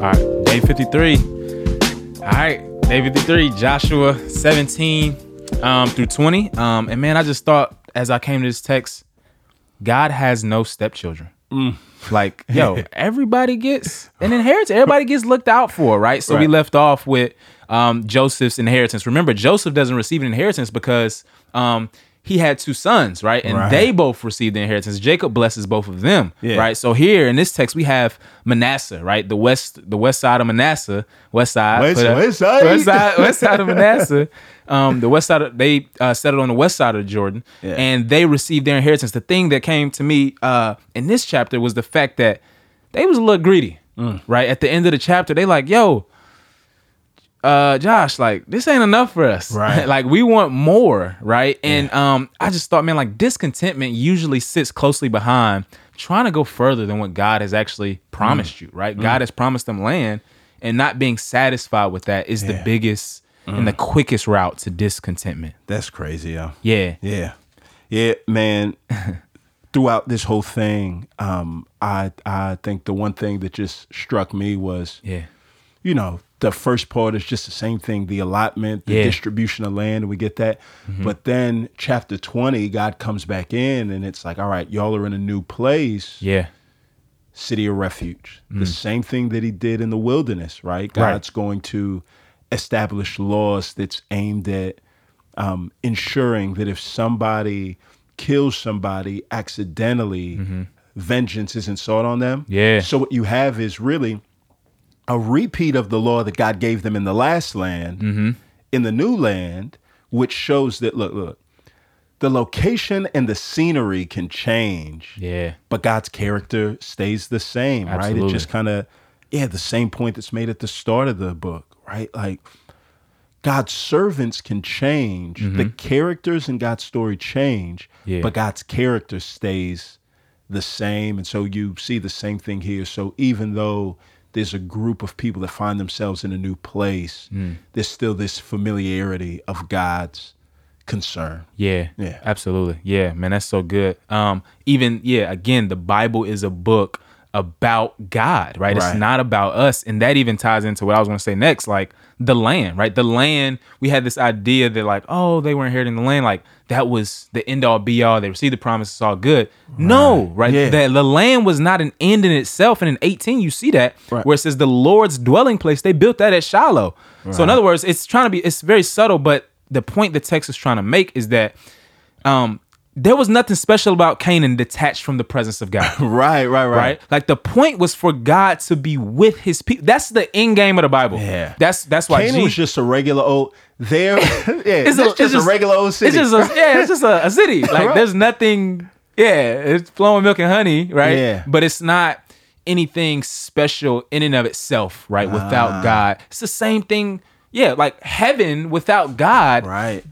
53. All right, day 53, Joshua 17 um, through 20. Um, and man, I just thought as I came to this text, God has no stepchildren. Like, yo, everybody gets an inheritance. Everybody gets looked out for, right? So we left off with um, Joseph's inheritance. Remember, Joseph doesn't receive an inheritance because um, he had two sons, right? And Right. they both received the inheritance. Jacob blesses both of them, Yeah. right? So here in this text, we have Manasseh, right? The west, the west side of Manasseh, west side, West- west side? west side, west side of Manasseh. Um, the west side, of, they uh, settled on the west side of Jordan, Yeah. and they received their inheritance. The thing that came to me uh, in this chapter was the fact that they was a little greedy, Mm. right? At the end of the chapter, they like, yo, uh, Josh, like this ain't enough for us, Right. like we want more, right? And um, I just thought, man, like discontentment usually sits closely behind trying to go further than what God has actually promised you, right? God has promised them land, and not being satisfied with that is the Yeah. biggest and the quickest route to discontentment. That's crazy, yo. Yeah, Yeah. Yeah, man. Throughout this whole thing, um, I I think the one thing that just struck me was, yeah, you know, the first part is just the same thing, the allotment, the Yeah. distribution of land, and we get that. Mm-hmm. But then chapter 20, God comes back in and it's like, all right, y'all are in a new place. yeah, city of refuge. The mm. same thing that he did in the wilderness, right? Right. God's going to establish laws that's aimed at um, ensuring that if somebody kills somebody accidentally, mm-hmm. vengeance isn't sought on them. Yeah. So what you have is really a repeat of the law that God gave them in the last land, in the new land, which shows that look, look, the location and the scenery can change yeah, but God's character stays the same, right? It just kind of, yeah, the same point that's made at the start of the book, right? Like God's servants can change, the characters in God's story change, Mm-hmm. Yeah. but God's character stays the same. And so you see the same thing here. So even though there's a group of people that find themselves in a new place, Mm. there's still this familiarity of God's concern. Yeah. Yeah. Absolutely. Yeah, man, that's so good. Um, even yeah, again, the Bible is a book about God, right? It's not about us. And that even ties into what I was gonna say next, like the land, right? The land, we had this idea that like, oh, they were inheriting the land, like that was the end all be all. They received the promise, it's all good. No, right? Yeah. The, the land was not an end in itself. And in 18, you see that Right. where it says the Lord's dwelling place, they built that at Shiloh. So in other words, it's trying to be, it's very subtle, but the point the text is trying to make is that um there was nothing special about Canaan detached from the presence of God. Right, right, right. Right? Like the point was for God to be with his people. That's the end game of the Bible. Yeah. That's that's why Canaan Je- was just a regular old there. yeah, it's, a- just, a regular old city. It's just a, yeah, it's just a, a city. Like Right. there's nothing. Yeah, it's flowing milk and honey, right? Yeah. But it's not anything special in and of itself, right? Without ah. God, it's the same thing. Yeah, like heaven without God. right.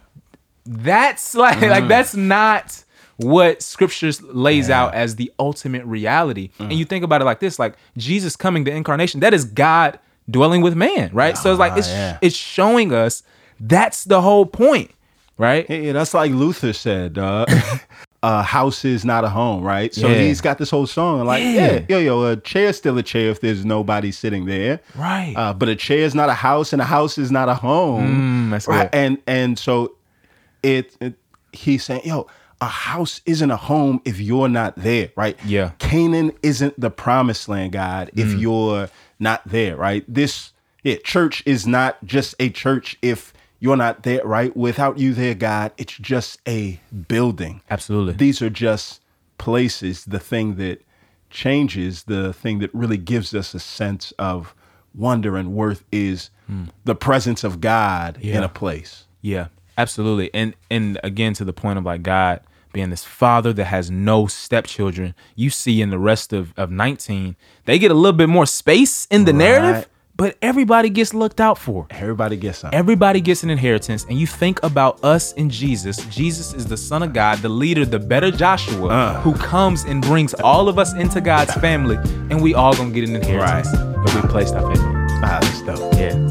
That's like like that's not what scriptures lays out as the ultimate reality. And you think about it like this, like Jesus coming the incarnation, that is God dwelling with man, right? so it's like it's yeah. it's showing us that's the whole point, right? Yeah, yeah, that's like Luther said. Uh, a house is not a home, right? So Yeah. he's got this whole song like, Yeah. yeah, yo, yo, a chair's still a chair if there's nobody sitting there, Right. Uh, but a chair is not a house, and a house is not a home, Mm, that's right? good. And and so it, it he's saying, yo. A house isn't a home if you're not there, right? Yeah. Mm. Canaan isn't the promised land, God, if you're not there, right? This yeah, church is not just a church if you're not there, right? Without you there, God, it's just a building. Absolutely. These are just places. The thing that changes, the thing that really gives us a sense of wonder and worth is the presence of God in a place. Yeah, absolutely. And and again to the point of like God being this father that has no stepchildren, you see in the rest of, of 19, they get a little bit more space in the Right. narrative, but everybody gets looked out for. Everybody gets something. Everybody gets an inheritance, and you think about us in Jesus. Jesus is the Son of God, the leader, the better Joshua, Uh. who comes and brings all of us into God's family, and we all gonna get an inheritance if we placed our faith. in. Ah, that's dope. Yeah.